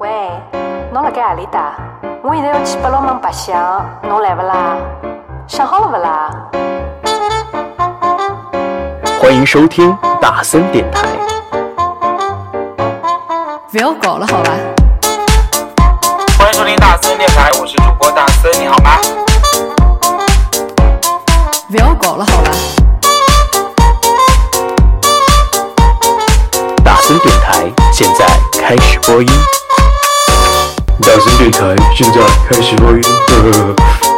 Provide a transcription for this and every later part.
喂，侬辣盖何里搭？我现在要去八龙门白相，侬来勿啦？想好了勿啦？欢迎收听大森电台。不要搞了，好吧？欢迎收听大森电台，我是主播大森，你好吗？不要搞了，好吧？大森电台现在开始播音。大声电台现在开始播音。呵呵呵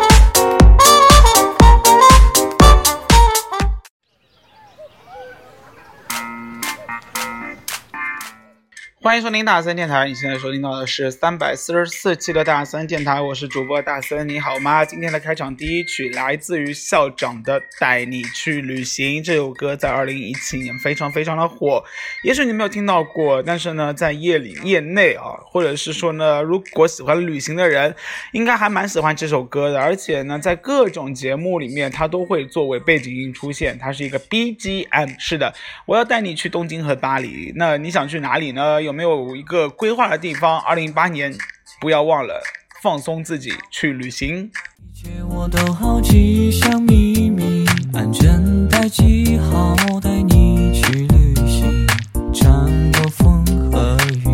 欢迎收听大森电台，你现在收听到的是三百四十四期的大森电台，我是主播大森，你好吗？今天的开场第一曲来自于校长的《带你去旅行》这首歌，在二零一七年非常非常的火，也许你没有听到过，但是呢，在业里业内啊，或者是说呢，如果喜欢旅行的人，应该还蛮喜欢这首歌的，而且呢，在各种节目里面，它都会作为背景音出现，它是一个 BGM。是的，我要带你去东京和巴黎，那你想去哪里呢？有没有一个规划的地方？二零一八年，不要忘了放松自己去旅行。一切我都好奇，像秘密，安全带系好，带你去旅行，穿过风和雨。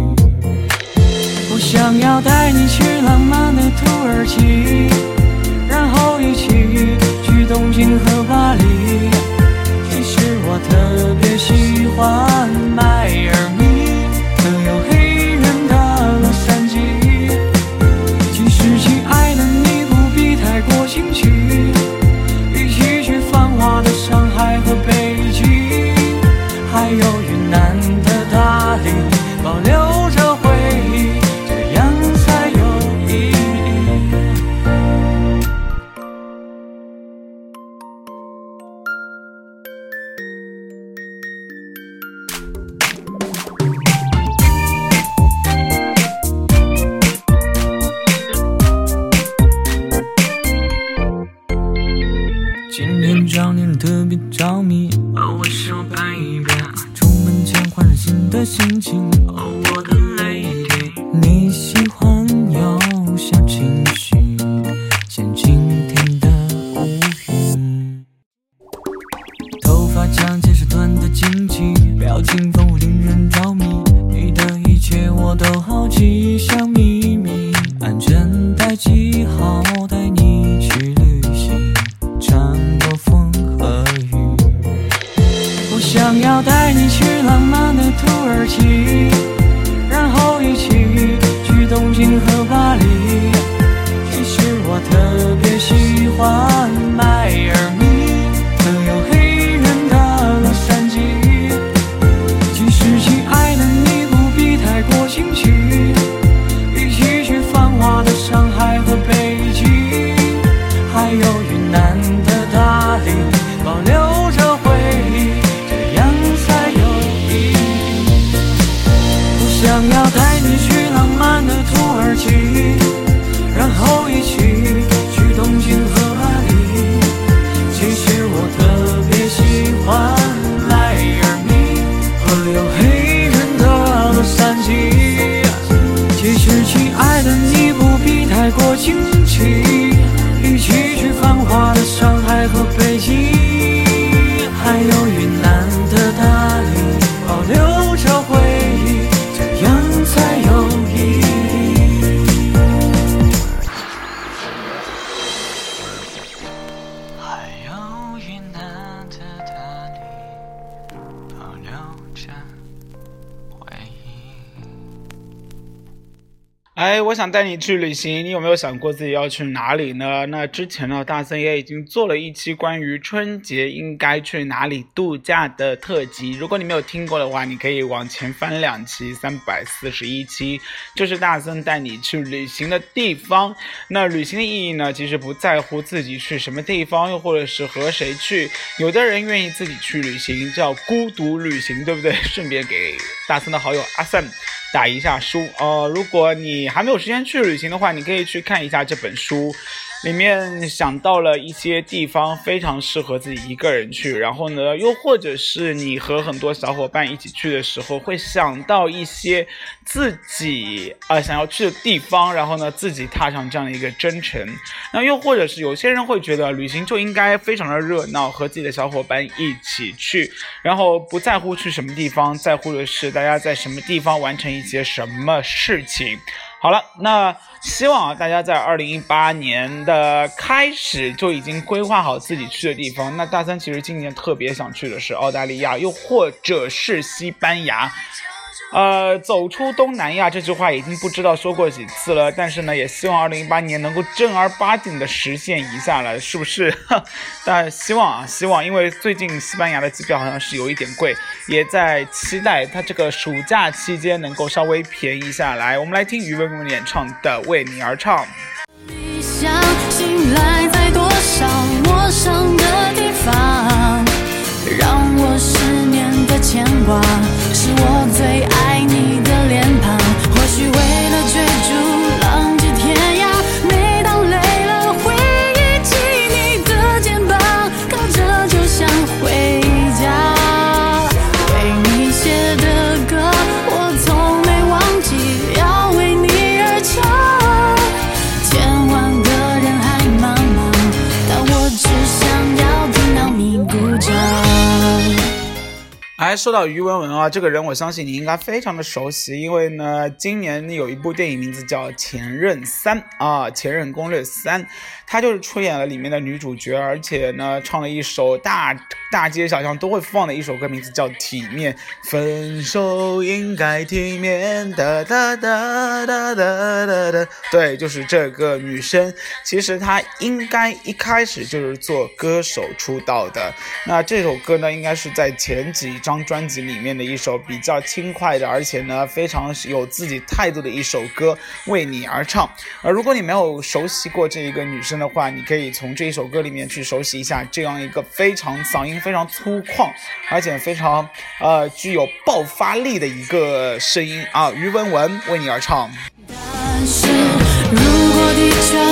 我想要带你去浪漫的土耳其，然后一起去东京和巴黎。其实我特别喜欢想要带你去想带你去旅行，你有没有想过自己要去哪里呢？那之前呢，大森也已经做了一期关于春节应该去哪里度假的特辑。如果你没有听过的话，你可以往前翻两期，三百四十一期，就是大森带你去旅行的地方。那旅行的意义呢，其实不在乎自己去什么地方，又或者是和谁去。有的人愿意自己去旅行，叫孤独旅行，对不对？顺便给大森的好友阿散打一下书。呃，如果你还没有时间去旅行的话，你可以去看一下这本书。里面想到了一些地方非常适合自己一个人去，然后呢，又或者是你和很多小伙伴一起去的时候，会想到一些自己啊、想要去的地方，然后呢自己踏上这样的一个征程。那又或者是有些人会觉得旅行就应该非常的热闹，和自己的小伙伴一起去，然后不在乎去什么地方，在乎的是大家在什么地方完成一些什么事情。好了，那希望啊，大家在二零一八年的开始就已经规划好自己去的地方。那大三其实今年特别想去的是澳大利亚，又或者是西班牙。呃，走出东南亚这句话已经不知道说过几次了，但是呢，也希望二零一八年能够正儿八经的实现一下了，是不是？但希望啊，希望，因为最近西班牙的机票好像是有一点贵，也在期待它这个暑假期间能够稍微便宜下来。我们来听于文文演唱的《为你而唱》。理想醒来在多少陌生的地方，让我思念牵挂，是我最爱你的脸庞。或许为说到于文文啊，这个人我相信你应该非常的熟悉，因为呢，今年有一部电影名字叫《前任三》啊，《前任攻略三》，她就是出演了里面的女主角，而且呢，唱了一首大大街小巷都会放的一首歌，名字叫《体面》。分手应该体面，哒哒哒哒哒哒哒。对，就是这个女生，其实她应该一开始就是做歌手出道的。那这首歌呢，应该是在前几张专辑里面的一首比较轻快的，而且呢非常有自己态度的一首歌，为你而唱。而如果你没有熟悉过这一个女生的话，你可以从这一首歌里面去熟悉一下这样一个非常嗓音非常粗犷，而且非常呃具有爆发力的一个声音啊，于文文为你而唱。但是如果地球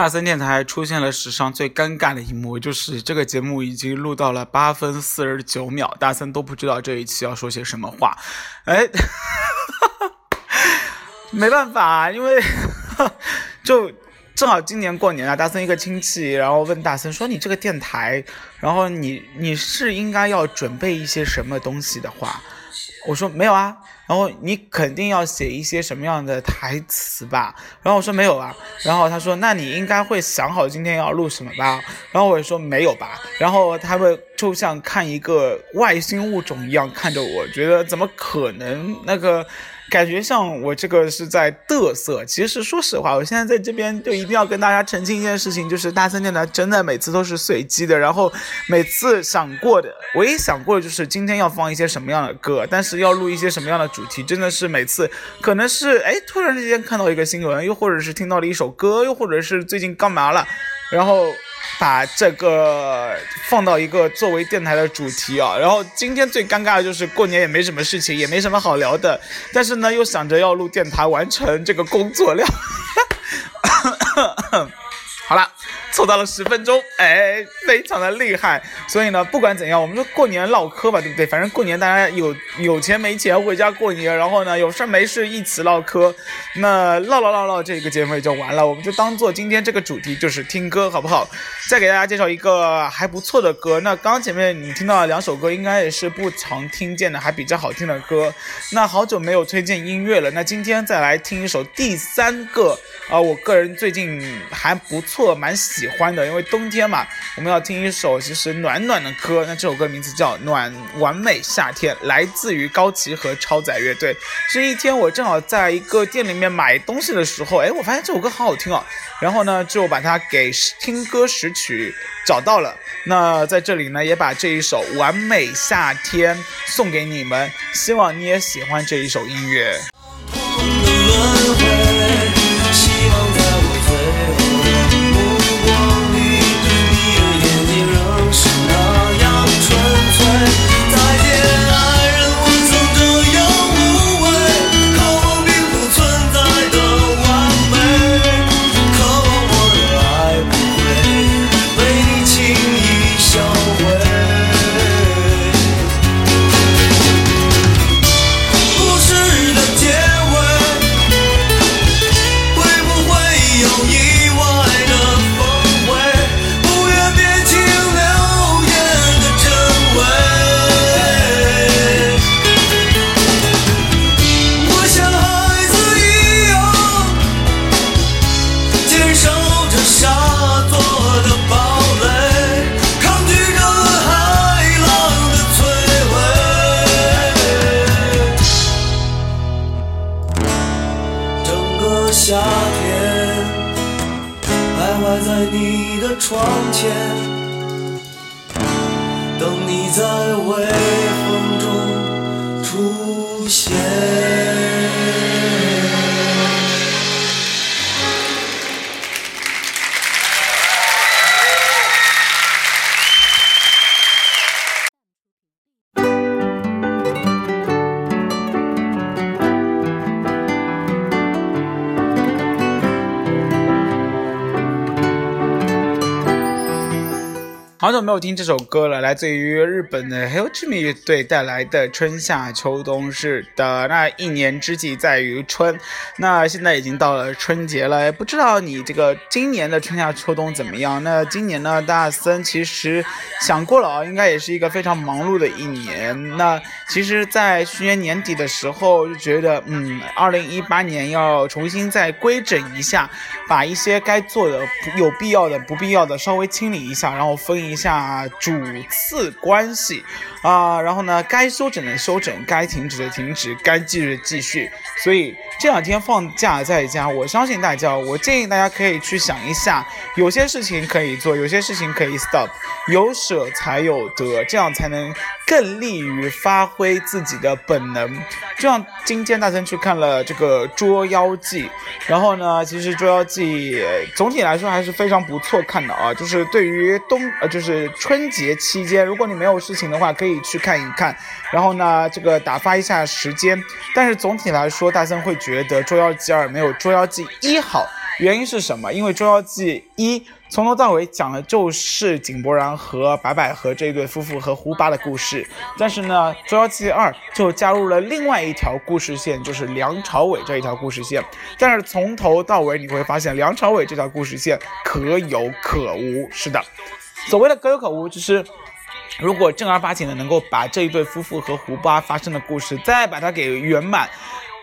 大森电台出现了史上最尴尬的一幕，就是这个节目已经录到了八分四十九秒，大森都不知道这一期要说些什么话，哎，没办法，因为就正好今年过年啊，大森一个亲戚，然后问大森说：“你这个电台，然后你你是应该要准备一些什么东西的话？”我说没有啊，然后你肯定要写一些什么样的台词吧？然后我说没有啊，然后他说那你应该会想好今天要录什么吧？然后我说没有吧，然后他会就像看一个外星物种一样看着我，觉得怎么可能那个。感觉像我这个是在嘚瑟，其实说实话，我现在在这边就一定要跟大家澄清一件事情，就是大森电台真的每次都是随机的，然后每次想过的，唯一想过的就是今天要放一些什么样的歌，但是要录一些什么样的主题，真的是每次可能是哎突然之间看到一个新闻，又或者是听到了一首歌，又或者是最近干嘛了，然后把这个放到一个作为电台的主题啊。然后今天最尴尬的就是过年也没什么事情，也没什么好聊的，但是呢又想着要录电台，完成这个工作量。凑到了十分钟，哎，非常的厉害。所以呢，不管怎样，我们说过年唠嗑吧，对不对？反正过年大家有有钱没钱回家过年，然后呢有事没事一起唠嗑，那唠唠唠唠这个节目也就完了。我们就当做今天这个主题就是听歌，好不好？再给大家介绍一个还不错的歌。那刚刚前面你听到的两首歌，应该也是不常听见的，还比较好听的歌。那好久没有推荐音乐了，那今天再来听一首第三个啊、我个人最近还不错，蛮喜喜欢的。因为冬天嘛，我们要听一首其实暖暖的歌。那这首歌名字叫《暖完美夏天》，来自于高旗和超载乐队。这一天我正好在一个店里面买东西的时候，哎，我发现这首歌好好听哦。然后呢，就把它给听歌识曲找到了。那在这里呢，也把这一首《完美夏天》送给你们，希望你也喜欢这一首音乐。没有听这首歌了，来自于日本的 h e l j i m 乐队带来的《春夏秋冬》。是的，那一年之计在于春，那现在已经到了春节了，不知道你这个今年的春夏秋冬怎么样？那今年呢，大森其实想过了啊，应该也是一个非常忙碌的一年。那其实，在去年年底的时候就觉得，嗯，二零一八年要重新再规整一下，把一些该做的、有必要的、不必要的稍微清理一下，然后分一下啊主次关系啊、然后呢，该休整的休整，该停止的停止，该继续的继续。所以这两天放假在家，我相信大家，我建议大家可以去想一下，有些事情可以做，有些事情可以 stop，有舍才有得，这样才能更利于发挥自己的本能。就像今天大森去看了这个《捉妖记》，然后呢，其实《捉妖记》总体来说还是非常不错看的啊。就是对于冬呃，就是春节期间，如果你没有事情的话，可以去看一看。然后呢，这个打发一下时间。但是总体来说，大森会觉觉得《捉妖记二》没有《捉妖记一》好。原因是什么？因为《捉妖记一》从头到尾讲的就是井柏然和白百合这对夫妇和胡巴的故事，但是呢，《捉妖记二》就加入了另外一条故事线，就是梁朝伟这一条故事线。但是从头到尾你会发现，梁朝伟这条故事线可有可无。是的，所谓的可有可无，就是。如果正儿八经的能够把这一对夫妇和胡巴发生的故事再把它给圆满，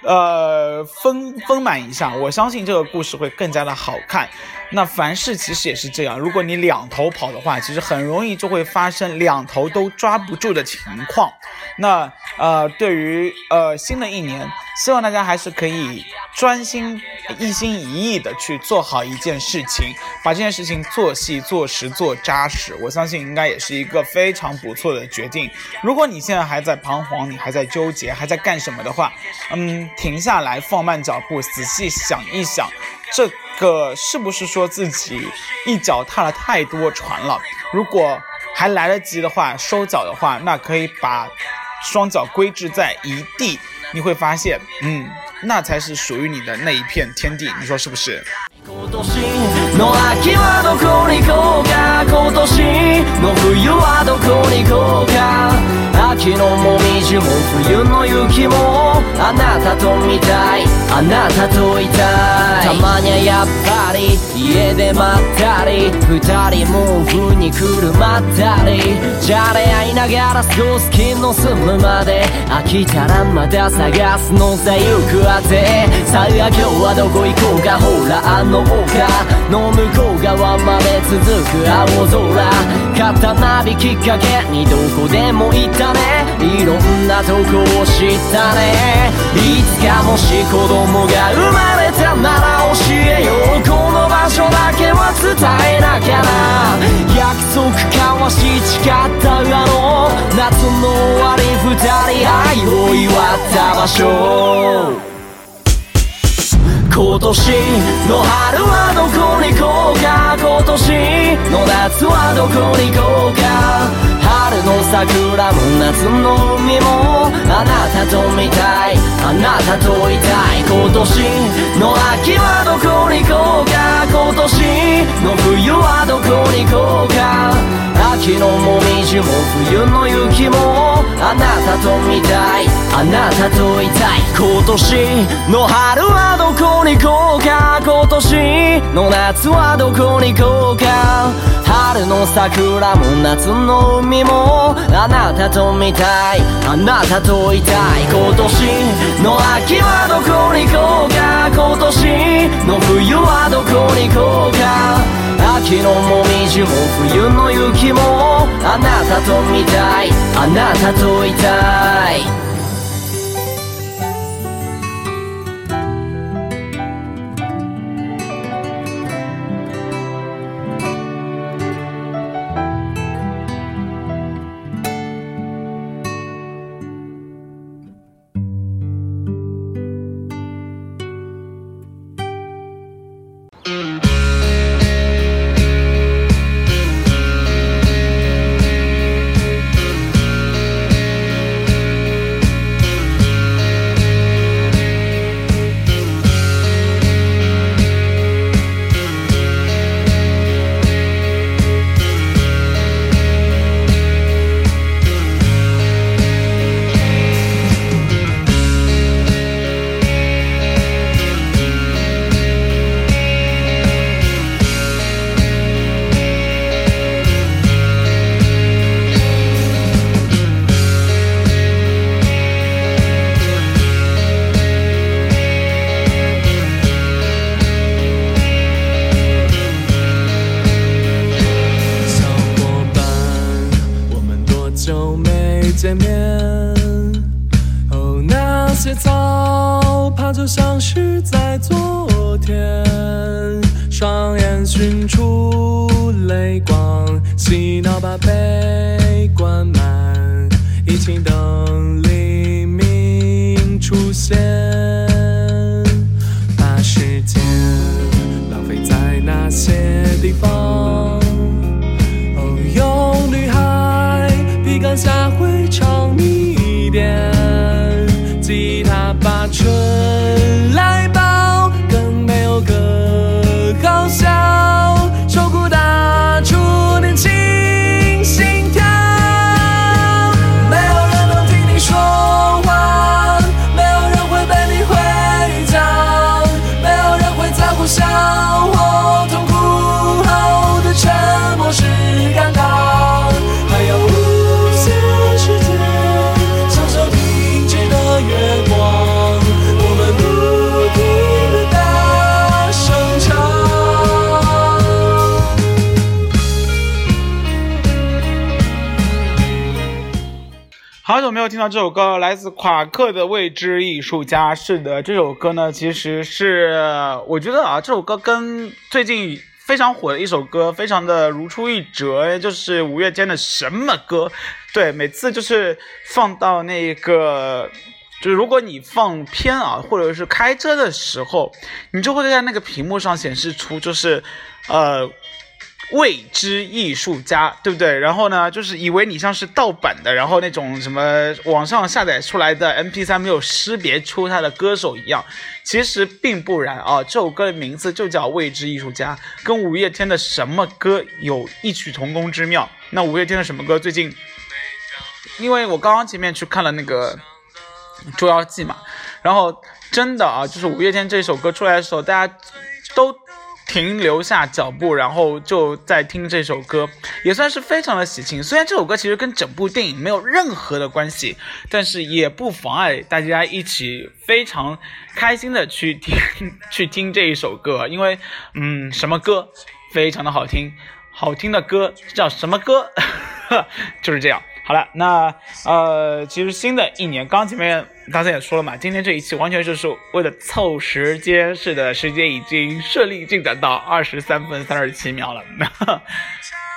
呃，丰丰满一下，我相信这个故事会更加的好看。那凡事其实也是这样，如果你两头跑的话，其实很容易就会发生两头都抓不住的情况。那呃，对于呃新的一年，希望大家还是可以专心、一心一意的去做好一件事情，把这件事情做细、做实、做扎实。我相信应该也是一个非常不错的决定。如果你现在还在彷徨，你还在纠结，还在干什么的话，嗯，停下来，放慢脚步，仔细想一想。这个是不是说自己一脚踏了太多船了？如果还来得及的话，收脚的话，那可以把双脚归置在一地，你会发现，嗯，那才是属于你的那一片天地。你说是不是？今年の秋はどこに行こうか今年の冬はどこに行こうか秋のもみじも冬の雪もあなたと見たいあなたといたいたまにはやっぱり家でまったり二人も風に車ったりじゃれ合いながら過ごす気の済むまで飽きたらまた探すのさ行くあてさあ今日はどこ行こうかほらあの丘の向こう側まで続く青空肩ナビきっかけにどこでも行ったねいろんなとこを知ったね。いつかもし子供が生まれたなら教えようこの場所だけは伝えなきゃな。約束交わし誓ったあの夏の終わり二人愛を祝った場所。今年の春はどこに行こうか？今年の夏はどこに行こうか？春の桜も夏の海もあなたと見たいあなたといたい今年の秋はどこに行こうか今年の冬はどこに行こうか秋のもみじも冬の雪もあなたと見たいあなたといたい今年の春はどこに行こうか今年の夏はどこに行こうかの桜も夏の海もあなたと見たい。あなたといたい。今年の秋はどこに行こうか。今年の冬はどこに行こうか。秋のもみじも冬の雪もあなたと見たい。あなたといたい。出泪光，洗脑吧听到这首歌，来自夸克的《未知艺术家》。是的，这首歌呢，其实是我觉得啊，这首歌跟最近非常火的一首歌，非常的如出一辙，就是五月天的什么歌？对，每次就是放到那个就是如果你放片啊，或者是开车的时候，你就会在那个屏幕上显示出就是，呃。未知艺术家，对不对？然后呢，就是以为你像是盗版的，然后那种什么网上下载出来的 MP3 没有识别出他的歌手一样，其实并不然啊。这首歌的名字就叫《未知艺术家》，跟五月天的什么歌有异曲同工之妙。那五月天的什么歌最近？因为我刚刚前面去看了那个《捉妖记》嘛，然后真的啊，就是五月天这首歌出来的时候，大家都停留下脚步，然后就在听这首歌，也算是非常的喜庆。虽然这首歌其实跟整部电影没有任何的关系，但是也不妨碍大家一起非常开心的去听 去听这一首歌，因为嗯，什么歌非常的好听，好听的歌叫什么歌，就是这样。好了，那呃，其实新的一年，刚刚前面大家也说了嘛，今天这一期完全就是为了凑时间，是的，时间已经顺利进展到二十三分三十七秒了，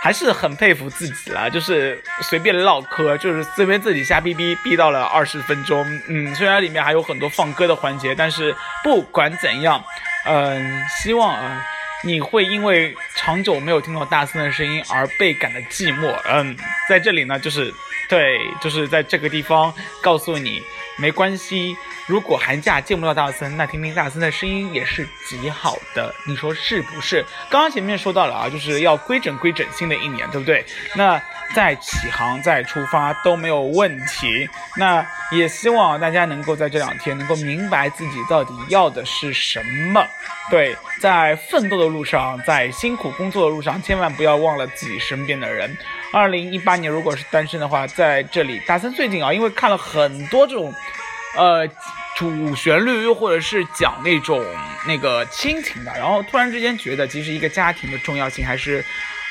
还是很佩服自己啦，就是随便唠嗑，就是随便自己瞎逼逼逼到了二十分钟，嗯，虽然里面还有很多放歌的环节，但是不管怎样，嗯，希望啊。你会因为长久没有听到大森的声音而倍感的寂寞。嗯，在这里呢，就是对，就是在这个地方告诉你，没关系。如果寒假见不到大森，那听听大森的声音也是极好的。你说是不是？刚刚前面说到了啊，就是要规整规整新的一年，对不对？那再起航再出发都没有问题。那也希望大家能够在这两天能够明白自己到底要的是什么。对，在奋斗的路上，在辛苦工作的路上，千万不要忘了自己身边的人。二零一八年如果是单身的话，在这里，大森最近啊，因为看了很多这种，呃，主旋律又或者是讲那种那个亲情的，然后突然之间觉得，其实一个家庭的重要性还是，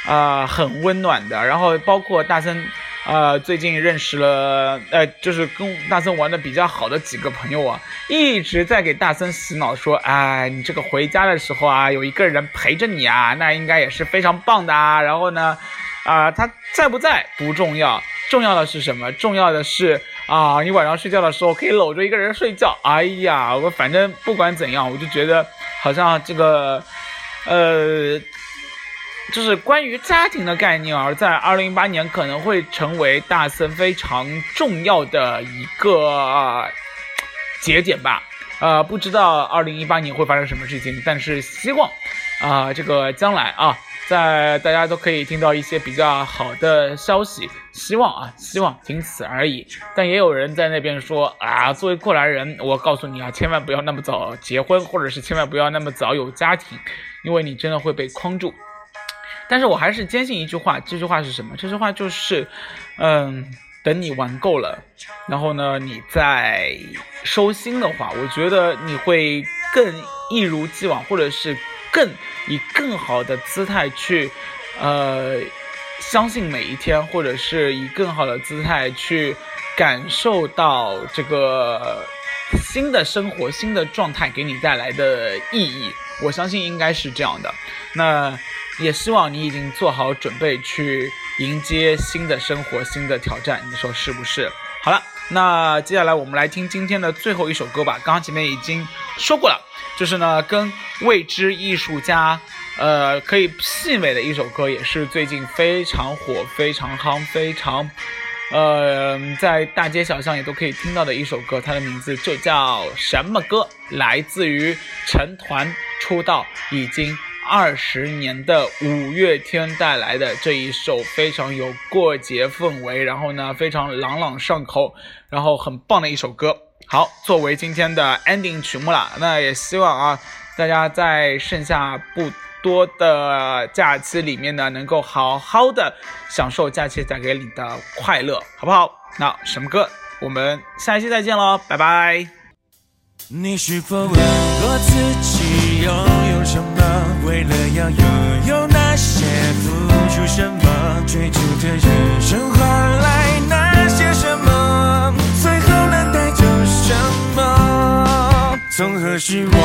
啊、很温暖的。然后包括大森。呃，最近认识了，呃，就是跟大森玩的比较好的几个朋友啊，一直在给大森洗脑说，哎，你这个回家的时候啊，有一个人陪着你啊，那应该也是非常棒的啊。然后呢，啊、他在不在不重要，重要的是什么？重要的是啊，你晚上睡觉的时候可以搂着一个人睡觉。哎呀，我反正不管怎样，我就觉得好像这个，呃。就是关于家庭的概念而在二零一八年可能会成为大森非常重要的一个、节点吧。呃，不知道二零一八年会发生什么事情，但是希望啊、这个将来啊，在大家都可以听到一些比较好的消息。希望啊，希望仅此而已。但也有人在那边说啊，作为过来人，我告诉你啊，千万不要那么早结婚，或者是千万不要那么早有家庭，因为你真的会被框住。但是我还是坚信一句话，这句话是什么？这句话就是，嗯，等你玩够了，然后呢，你再收心的话，我觉得你会更一如既往，或者是更以更好的姿态去，呃，相信每一天，或者是以更好的姿态去感受到这个新的生活、新的状态给你带来的意义。我相信应该是这样的。那也希望你已经做好准备去迎接新的生活、新的挑战，你说是不是？好了，那接下来我们来听今天的最后一首歌吧。刚刚前面已经说过了，就是呢跟未知艺术家，呃，可以媲美的一首歌，也是最近非常火、非常夯、非常。呃，在大街小巷也都可以听到的一首歌，它的名字就叫什么歌？来自于成团出道已经二十年的五月天带来的这一首非常有过节氛围，然后呢非常朗朗上口，然后很棒的一首歌。好，作为今天的 ending 曲目了，那也希望啊大家在剩下不多的假期里面呢，能够好好的享受假期带给你的快乐，好不好？那什么歌？我们下一期再见喽，拜拜。你是否问过自己有？要拥有那些，付出什么？追逐的人生换来那些什么？最后能带走什么？从何时我